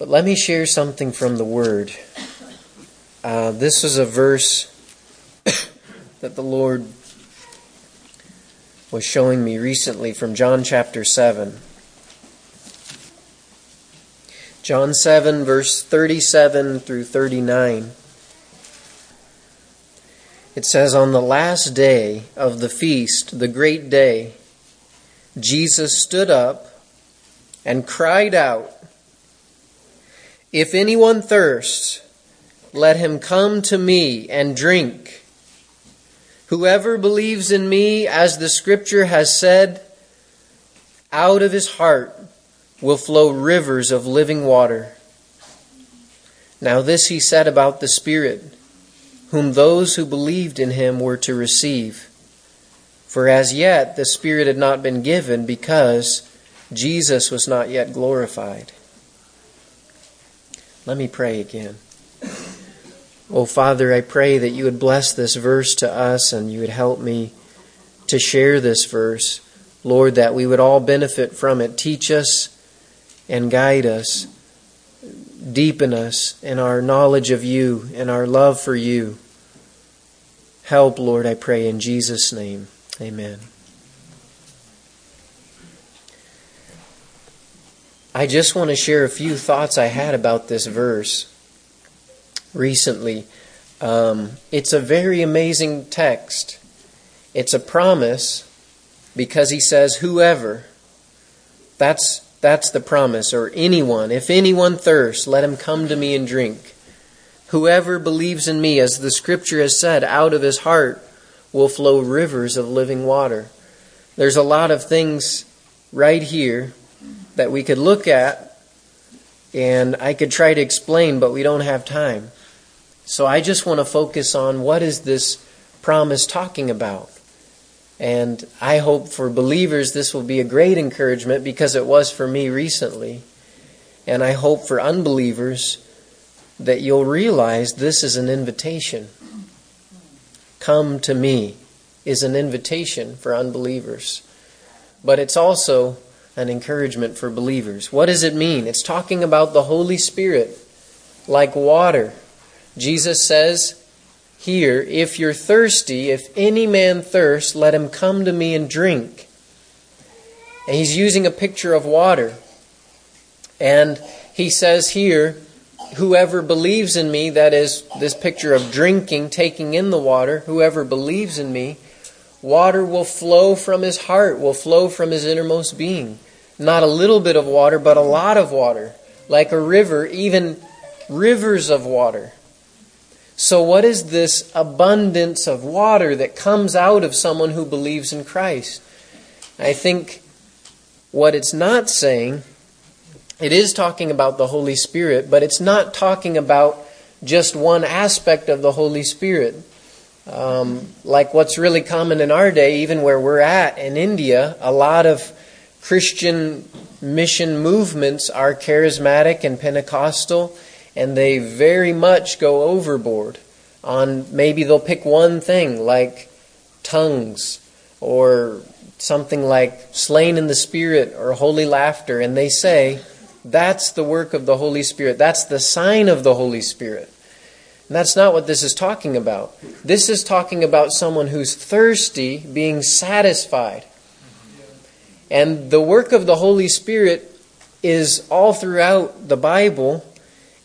But let me share something from the Word. Uh, this is a verse that the Lord was showing me recently from John chapter 7. John 7, verse 37 through 39. It says, On the last day of the feast, the great day, Jesus stood up and cried out, If anyone thirsts, let him come to me and drink. Whoever believes in me, as the scripture has said, out of his heart will flow rivers of living water. Now, this he said about the Spirit, whom those who believed in him were to receive. For as yet the Spirit had not been given because Jesus was not yet glorified. Let me pray again. Oh, Father, I pray that you would bless this verse to us and you would help me to share this verse. Lord, that we would all benefit from it. Teach us and guide us. Deepen us in our knowledge of you and our love for you. Help, Lord, I pray in Jesus' name. Amen. I just want to share a few thoughts I had about this verse recently. Um, it's a very amazing text. It's a promise because he says, whoever. That's, that's the promise, or anyone. If anyone thirsts, let him come to me and drink. Whoever believes in me, as the scripture has said, out of his heart will flow rivers of living water. There's a lot of things right here that we could look at and I could try to explain, but we don't have time. So I just want to focus on what is this promise talking about. And I hope for believers this will be a great encouragement because it was for me recently. And I hope for unbelievers that you'll realize this is an invitation. Come to me is an invitation for unbelievers. But it's also an encouragement for believers. What does it mean? It's talking about the Holy Spirit like water Jesus says here, If you're thirsty, if any man thirst, let him come to me and drink. And he's using a picture of water. And he says here, Whoever believes in me, that is this picture of drinking, taking in the water, whoever believes in me, water will flow from his heart, will flow from his innermost being. Not a little bit of water, but a lot of water. Like a river, even rivers of water. So, what is this abundance of water that comes out of someone who believes in Christ? I think what it's not saying, it is talking about the Holy Spirit, but it's not talking about just one aspect of the Holy Spirit. Um, like what's really common in our day, even where we're at in India, a lot of Christian mission movements are charismatic and Pentecostal and they very much go overboard on maybe they'll pick one thing like tongues or something like slain in the spirit or holy laughter and they say that's the work of the holy spirit. That's the sign of the holy spirit. And that's not what this is talking about. This is talking about someone who's thirsty being satisfied and the work of the holy spirit is all throughout the bible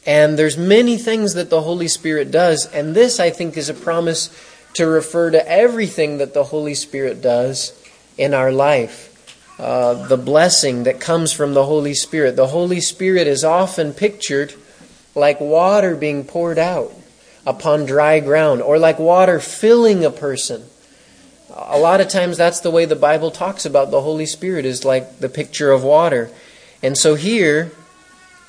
and there's many things that the Holy Spirit does, and this I think is a promise to refer to everything that the Holy Spirit does in our life. Uh, the blessing that comes from the Holy Spirit. The Holy Spirit is often pictured like water being poured out upon dry ground, or like water filling a person. A lot of times that's the way the Bible talks about the Holy Spirit, is like the picture of water. And so here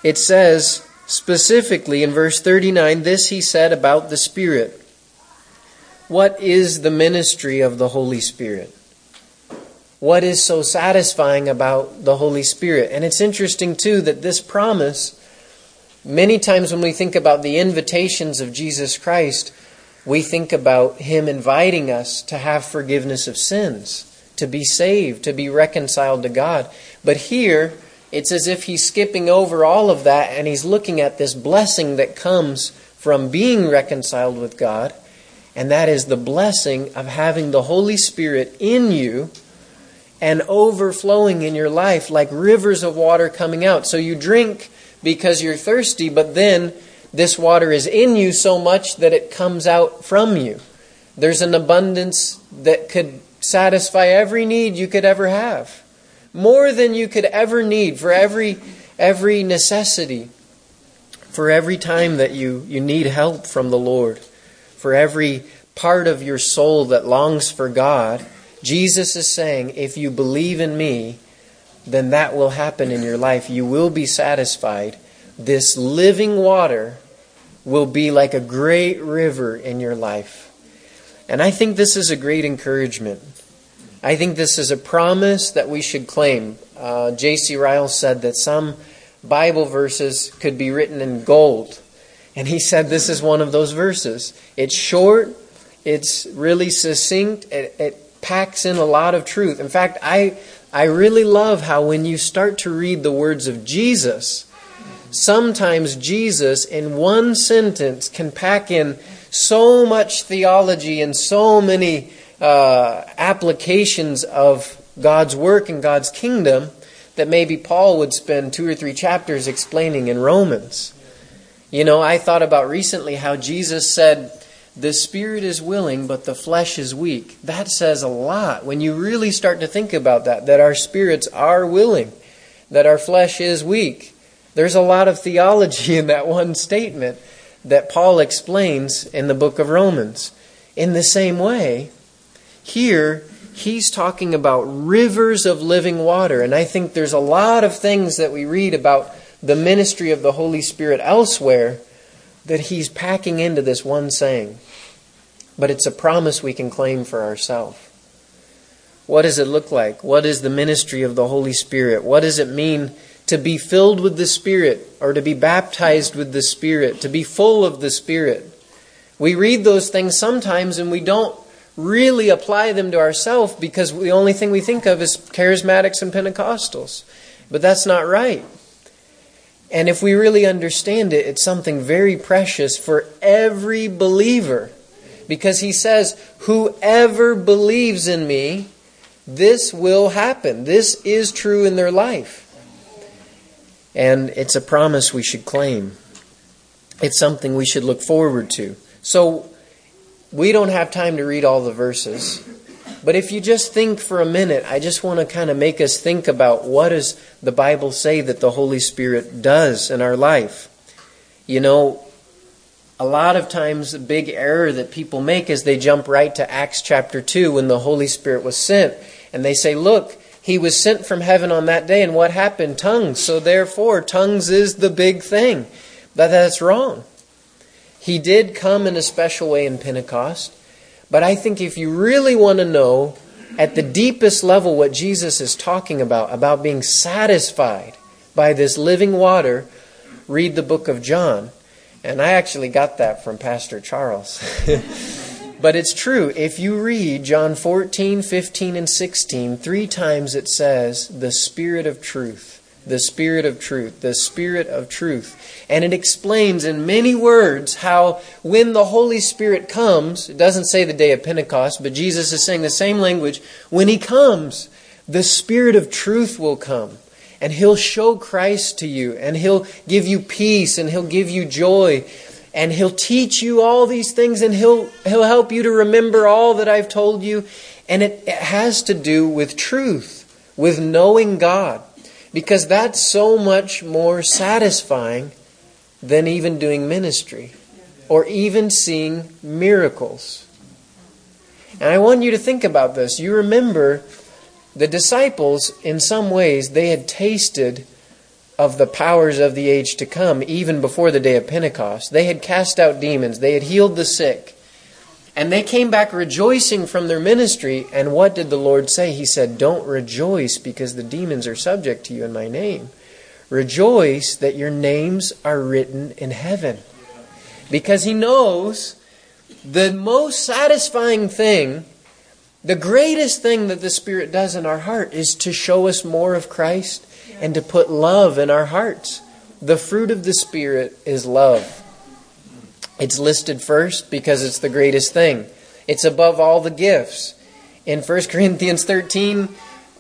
it says, Specifically, in verse 39, this he said about the Spirit. What is the ministry of the Holy Spirit? What is so satisfying about the Holy Spirit? And it's interesting, too, that this promise, many times when we think about the invitations of Jesus Christ, we think about Him inviting us to have forgiveness of sins, to be saved, to be reconciled to God. But here, it's as if he's skipping over all of that and he's looking at this blessing that comes from being reconciled with God, and that is the blessing of having the Holy Spirit in you and overflowing in your life like rivers of water coming out. So you drink because you're thirsty, but then this water is in you so much that it comes out from you. There's an abundance that could satisfy every need you could ever have. More than you could ever need for every every necessity. For every time that you, you need help from the Lord. For every part of your soul that longs for God Jesus is saying, if you believe in me, then that will happen in your life. You will be satisfied. This living water will be like a great river in your life. And I think this is a great encouragement. I think this is a promise that we should claim. Uh, J.C. Ryle said that some Bible verses could be written in gold. And he said this is one of those verses. It's short, it's really succinct, it, it packs in a lot of truth. In fact, I, I really love how when you start to read the words of Jesus, sometimes Jesus in one sentence can pack in so much theology and so many uh, applications of God's work and God's kingdom that maybe Paul would spend two or three chapters explaining in Romans. You know, I thought about recently how Jesus said, the spirit is willing, but the flesh is weak. That says a lot when you really start to think about that, that our spirits are willing, that our flesh is weak. There's a lot of theology in that one statement that Paul explains in the book of Romans. In the same way, here he's talking about rivers of living water. And I think there's a lot of things that we read about the ministry of the Holy Spirit elsewhere that he's packing into this one saying. But it's a promise we can claim for ourselves. What does it look like? What is the ministry of the Holy Spirit? What does it mean to be filled with the Spirit or to be baptized with the Spirit, to be full of the Spirit? We read those things sometimes and we don't really apply them to ourselves because the only thing we think of is charismatics and Pentecostals. But that's not right. And if we really understand it, it's something very precious for every believer. Because he says, Whoever believes in me, this will happen. This is true in their life. And it's a promise we should claim. It's something we should look forward to. So, we don't have time to read all the verses. But if you just think for a minute, I just want to kind of make us think about what does the Bible say that the Holy Spirit does in our life. You know, a lot of times the big error that people make is they jump right to Acts chapter 2 when the Holy Spirit was sent. And they say, look, he was sent from heaven on that day, and what happened? Tongues. So therefore, tongues is the big thing. But that's wrong. He did come in a special way in Pentecost. But I think if you really want to know at the deepest level what Jesus is talking about, about being satisfied by this living water, read the book of John. And I actually got that from Pastor Charles. but it's true. If you read John 14, 15, and 16, three times it says, the Spirit of truth the Spirit of truth, the Spirit of truth. And it explains in many words how when the Holy Spirit comes, it doesn't say the day of Pentecost, but Jesus is saying the same language. When He comes, the Spirit of truth will come. And He'll show Christ to you, and He'll give you peace, and He'll give you joy, and He'll teach you all these things, and He'll, he'll help you to remember all that I've told you. And it, it has to do with truth, with knowing God because that's so much more satisfying than even doing ministry or even seeing miracles. And I want you to think about this. You remember the disciples, in some ways, they had tasted of the powers of the age to come even before the day of Pentecost. They had cast out demons, they had healed the sick, and they came back rejoicing from their ministry. And what did the Lord say? He said, Don't rejoice because the demons are subject to you in my name. Rejoice that your names are written in heaven. Because He knows the most satisfying thing, the greatest thing that the Spirit does in our heart is to show us more of Christ and to put love in our hearts. The fruit of the Spirit is love. It's listed first because it's the greatest thing. It's above all the gifts. In 1 Corinthians 13,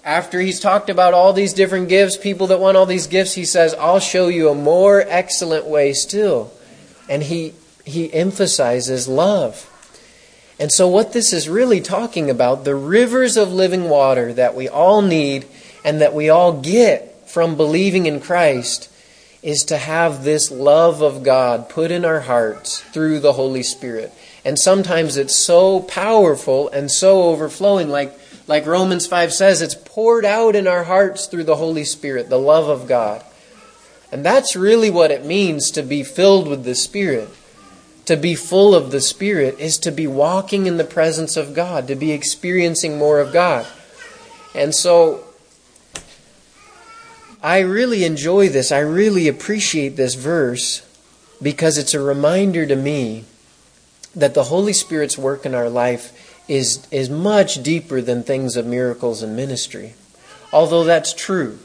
after he's talked about all these different gifts, people that want all these gifts, he says, I'll show you a more excellent way still. And he, he emphasizes love. And so, what this is really talking about, the rivers of living water that we all need and that we all get from believing in Christ, is to have this love of God put in our hearts through the Holy Spirit. And sometimes it's so powerful and so overflowing, like, like Romans 5 says, it's poured out in our hearts through the Holy Spirit, the love of God. And that's really what it means to be filled with the Spirit to be full of the Spirit is to be walking in the presence of God, to be experiencing more of God. And so I really enjoy this. I really appreciate this verse because it's a reminder to me that the Holy Spirit's work in our life is, is much deeper than things of miracles and ministry. Although that's true.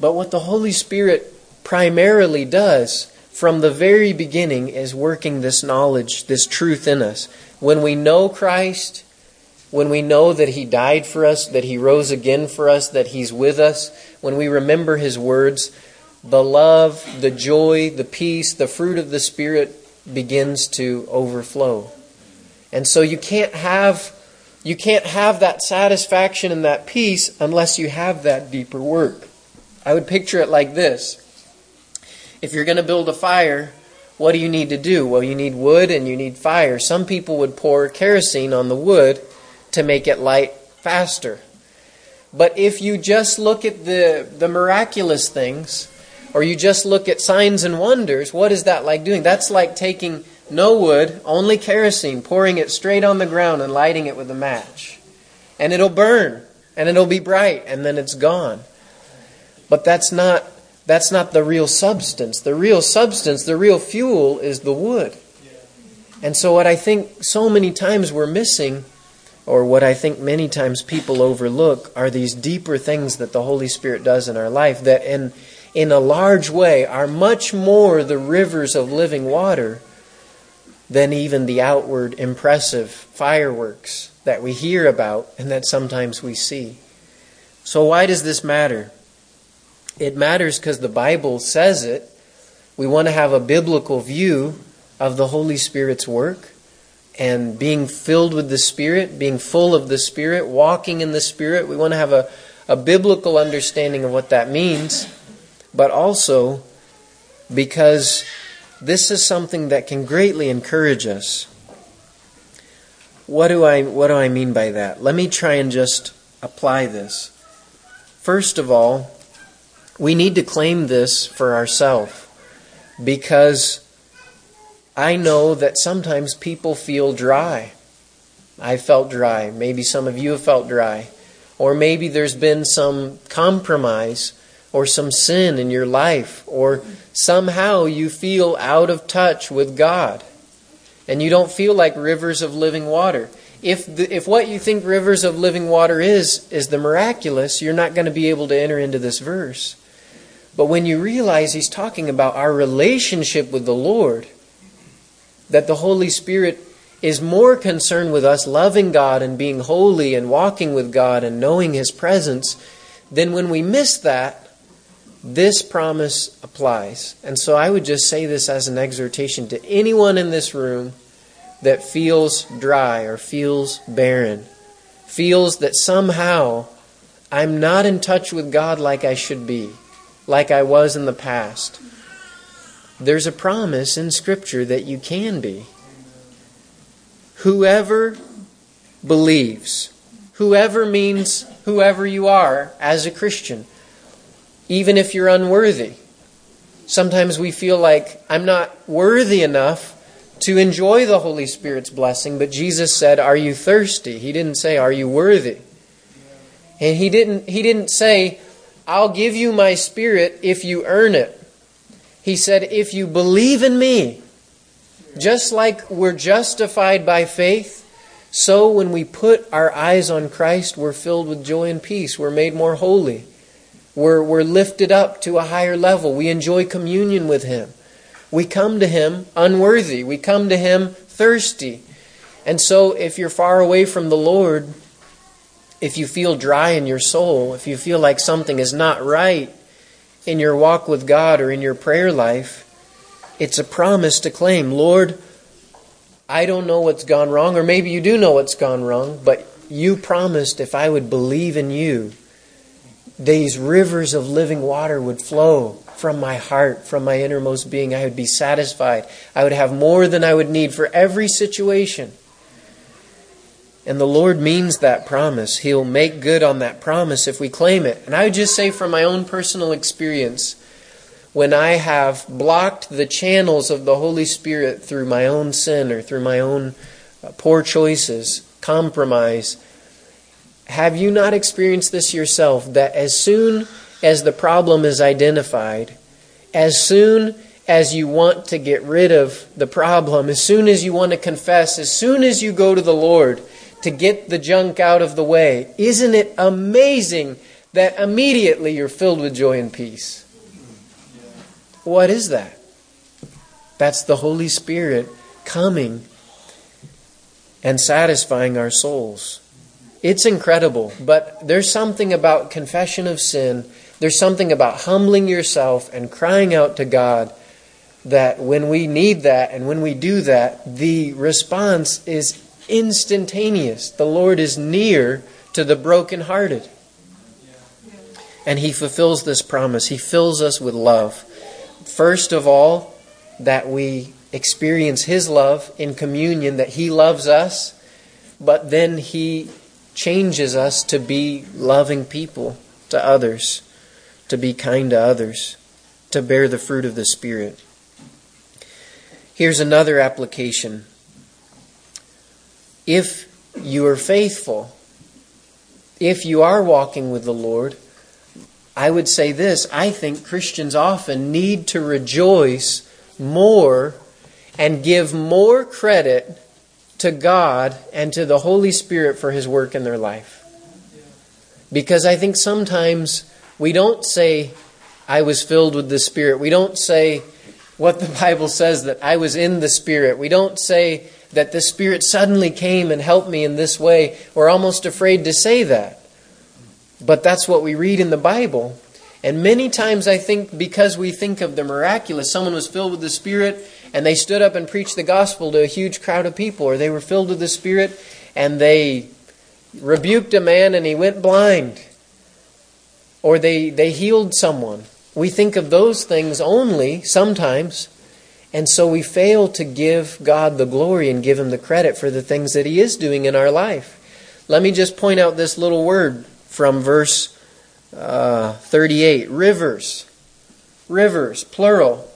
But what the Holy Spirit primarily does from the very beginning is working this knowledge, this truth in us. When we know Christ, when we know that He died for us, that He rose again for us, that He's with us, when we remember His words, the love, the joy, the peace, the fruit of the Spirit begins to overflow. And so you can't have you can't have that satisfaction and that peace unless you have that deeper work. I would picture it like this if you're going to build a fire, what do you need to do? Well, you need wood and you need fire. Some people would pour kerosene on the wood to make it light faster. But if you just look at the, the miraculous things, or you just look at signs and wonders, what is that like doing? That's like taking no wood, only kerosene, pouring it straight on the ground and lighting it with a match. And it'll burn, and it'll be bright, and then it's gone. But that's not that's not the real substance. The real substance, the real fuel is the wood. And so, what I think so many times we're missing, or what I think many times people overlook, are these deeper things that the Holy Spirit does in our life that, in, in a large way, are much more the rivers of living water than even the outward impressive fireworks that we hear about and that sometimes we see. So, why does this matter? It matters because the Bible says it. We want to have a biblical view of the Holy Spirit's work and being filled with the Spirit, being full of the Spirit, walking in the Spirit. We want to have a, a biblical understanding of what that means, but also because this is something that can greatly encourage us. What do I what do I mean by that? Let me try and just apply this. First of all, we need to claim this for ourselves because I know that sometimes people feel dry. I felt dry. Maybe some of you have felt dry. Or maybe there's been some compromise or some sin in your life, or somehow you feel out of touch with God and you don't feel like rivers of living water. If, the, if what you think rivers of living water is, is the miraculous, you're not going to be able to enter into this verse. But when you realize he's talking about our relationship with the Lord, that the Holy Spirit is more concerned with us loving God and being holy and walking with God and knowing his presence, then when we miss that, this promise applies. And so I would just say this as an exhortation to anyone in this room that feels dry or feels barren, feels that somehow I'm not in touch with God like I should be like I was in the past. There's a promise in Scripture that you can be. Whoever believes, whoever means whoever you are as a Christian, even if you're unworthy. Sometimes we feel like I'm not worthy enough to enjoy the Holy Spirit's blessing, but Jesus said, "Are you thirsty?" He didn't say, "Are you worthy?" And he didn't he didn't say, I'll give you my spirit if you earn it. He said, If you believe in me, just like we're justified by faith, so when we put our eyes on Christ, we're filled with joy and peace. We're made more holy. We're, we're lifted up to a higher level. We enjoy communion with Him. We come to Him unworthy. We come to Him thirsty. And so, if you're far away from the Lord, if you feel dry in your soul, if you feel like something is not right in your walk with God or in your prayer life, it's a promise to claim, Lord, I don't know what's gone wrong, or maybe you do know what's gone wrong, but you promised if I would believe in you, these rivers of living water would flow from my heart, from my innermost being. I would be satisfied. I would have more than I would need for every situation. And the Lord means that promise. He'll make good on that promise if we claim it. And I would just say from my own personal experience, when I have blocked the channels of the Holy Spirit through my own sin or through my own uh, poor choices, compromise, have you not experienced this yourself? That as soon as the problem is identified, as soon as you want to get rid of the problem, as soon as you want to confess, as soon as you go to the Lord, to get the junk out of the way. Isn't it amazing that immediately you're filled with joy and peace? What is that? That's the Holy Spirit coming and satisfying our souls. It's incredible, but there's something about confession of sin. There's something about humbling yourself and crying out to God that when we need that and when we do that, the response is instantaneous. The Lord is near to the brokenhearted. And He fulfills this promise. He fills us with love. First of all, that we experience His love in communion, that He loves us, but then He changes us to be loving people to others, to be kind to others, to bear the fruit of the Spirit. Here's another application if you are faithful, if you are walking with the Lord, I would say this I think Christians often need to rejoice more and give more credit to God and to the Holy Spirit for His work in their life. Because I think sometimes we don't say, I was filled with the Spirit. We don't say what the Bible says that I was in the Spirit. We don't say, that the Spirit suddenly came and helped me in this way. We're almost afraid to say that. But that's what we read in the Bible. And many times I think because we think of the miraculous, someone was filled with the Spirit and they stood up and preached the gospel to a huge crowd of people, or they were filled with the Spirit and they rebuked a man and he went blind, or they, they healed someone. We think of those things only sometimes and so we fail to give God the glory and give Him the credit for the things that He is doing in our life. Let me just point out this little word from verse uh, 38 rivers. Rivers, plural.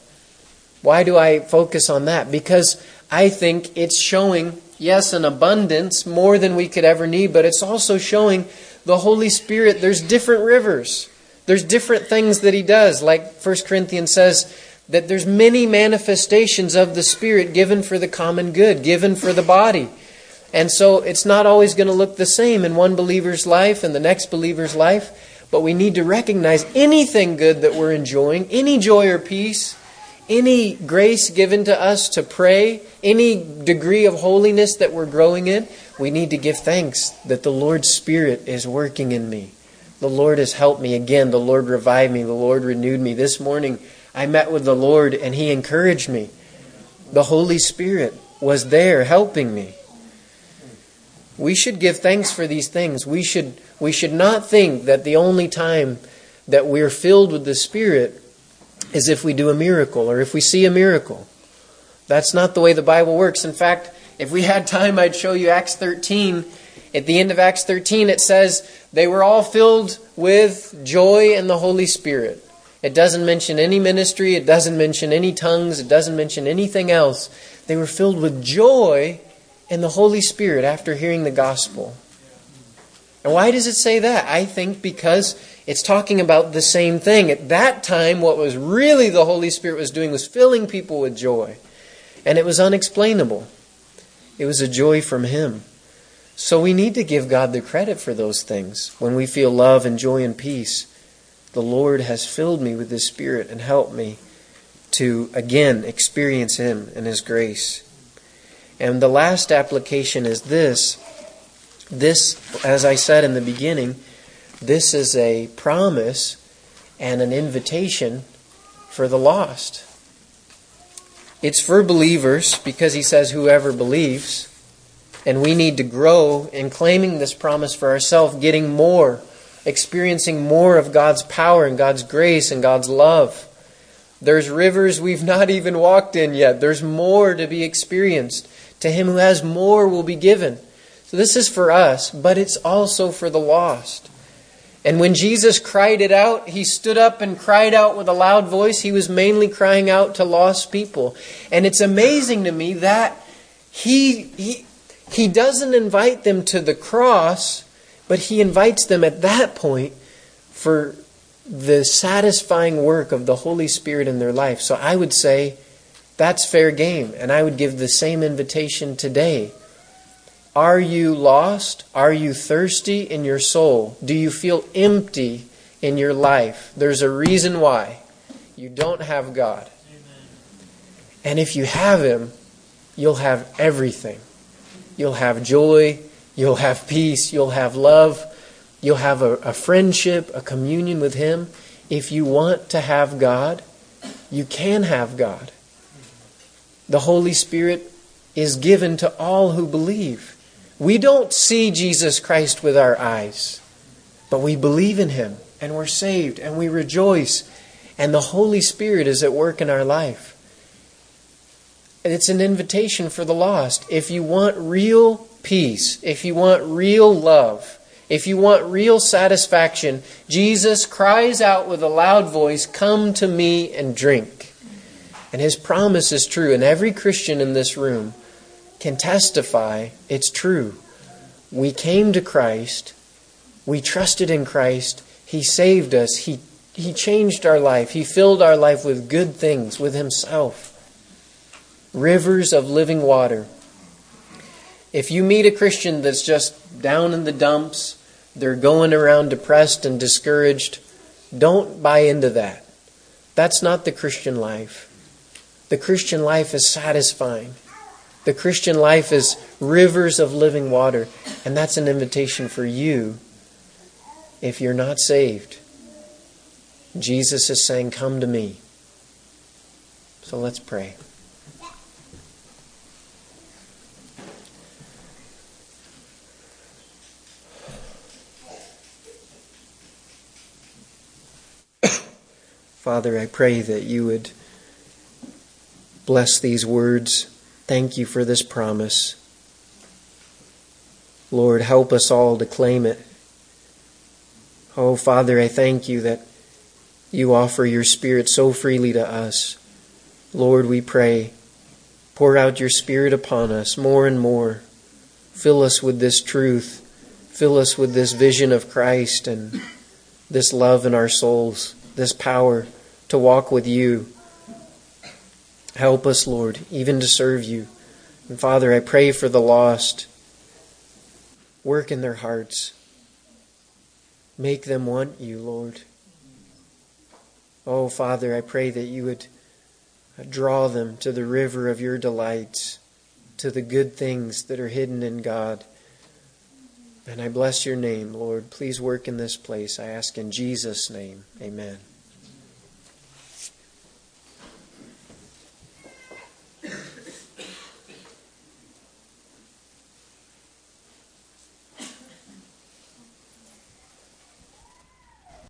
Why do I focus on that? Because I think it's showing, yes, an abundance, more than we could ever need, but it's also showing the Holy Spirit. There's different rivers. There's different things that He does. Like 1 Corinthians says, that there's many manifestations of the Spirit given for the common good, given for the body. And so it's not always going to look the same in one believer's life and the next believer's life, but we need to recognize anything good that we're enjoying, any joy or peace, any grace given to us to pray, any degree of holiness that we're growing in, we need to give thanks that the Lord's Spirit is working in me. The Lord has helped me again. The Lord revived me. The Lord renewed me. This morning, I met with the Lord and He encouraged me. The Holy Spirit was there helping me. We should give thanks for these things. We should, we should not think that the only time that we're filled with the Spirit is if we do a miracle or if we see a miracle. That's not the way the Bible works. In fact, if we had time, I'd show you Acts 13. At the end of Acts 13, it says, They were all filled with joy and the Holy Spirit. It doesn't mention any ministry, it doesn't mention any tongues, it doesn't mention anything else. They were filled with joy in the Holy Spirit after hearing the gospel. And why does it say that? I think because it's talking about the same thing. At that time, what was really the Holy Spirit was doing was filling people with joy. And it was unexplainable. It was a joy from Him. So we need to give God the credit for those things when we feel love and joy and peace. The Lord has filled me with His Spirit and helped me to again experience Him and His grace. And the last application is this. This, as I said in the beginning, this is a promise and an invitation for the lost. It's for believers because he says, whoever believes. And we need to grow in claiming this promise for ourselves, getting more, experiencing more of God's power and God's grace and God's love. There's rivers we've not even walked in yet. There's more to be experienced. To him who has more will be given. So this is for us, but it's also for the lost. And when Jesus cried it out, he stood up and cried out with a loud voice. He was mainly crying out to lost people. And it's amazing to me that he, he, he doesn't invite them to the cross, but he invites them at that point for the satisfying work of the Holy Spirit in their life. So I would say that's fair game. And I would give the same invitation today. Are you lost? Are you thirsty in your soul? Do you feel empty in your life? There's a reason why. You don't have God. And if you have Him, you'll have everything. You'll have joy, you'll have peace, you'll have love, you'll have a, a friendship, a communion with Him. If you want to have God, you can have God. The Holy Spirit is given to all who believe. We don't see Jesus Christ with our eyes, but we believe in Him and we're saved and we rejoice, and the Holy Spirit is at work in our life. And It's an invitation for the lost. If you want real peace, if you want real love, if you want real satisfaction, Jesus cries out with a loud voice, Come to me and drink. And his promise is true, and every Christian in this room can testify it's true. We came to Christ, we trusted in Christ, He saved us, He, he changed our life, He filled our life with good things, with Himself rivers of living water. If you meet a Christian that's just down in the dumps, they're going around depressed and discouraged, don't buy into that. That's not the Christian life. The Christian life is satisfying. The Christian life is rivers of living water, and that's an invitation for you if you're not saved. Jesus is saying, Come to me. So let's pray. Father, I pray that you would bless these words. Thank you for this promise. Lord, help us all to claim it. Oh, Father, I thank you that you offer your Spirit so freely to us. Lord, we pray, pour out your Spirit upon us more and more. Fill us with this truth. Fill us with this vision of Christ and this love in our souls this power to walk with you. Help us, Lord, even to serve you. And Father, I pray for the lost. Work in their hearts. Make them want you, Lord. Oh, Father, I pray that you would draw them to the river of your delights, to the good things that are hidden in God. And I bless your name, Lord. Please work in this place. I ask in Jesus' name. Amen.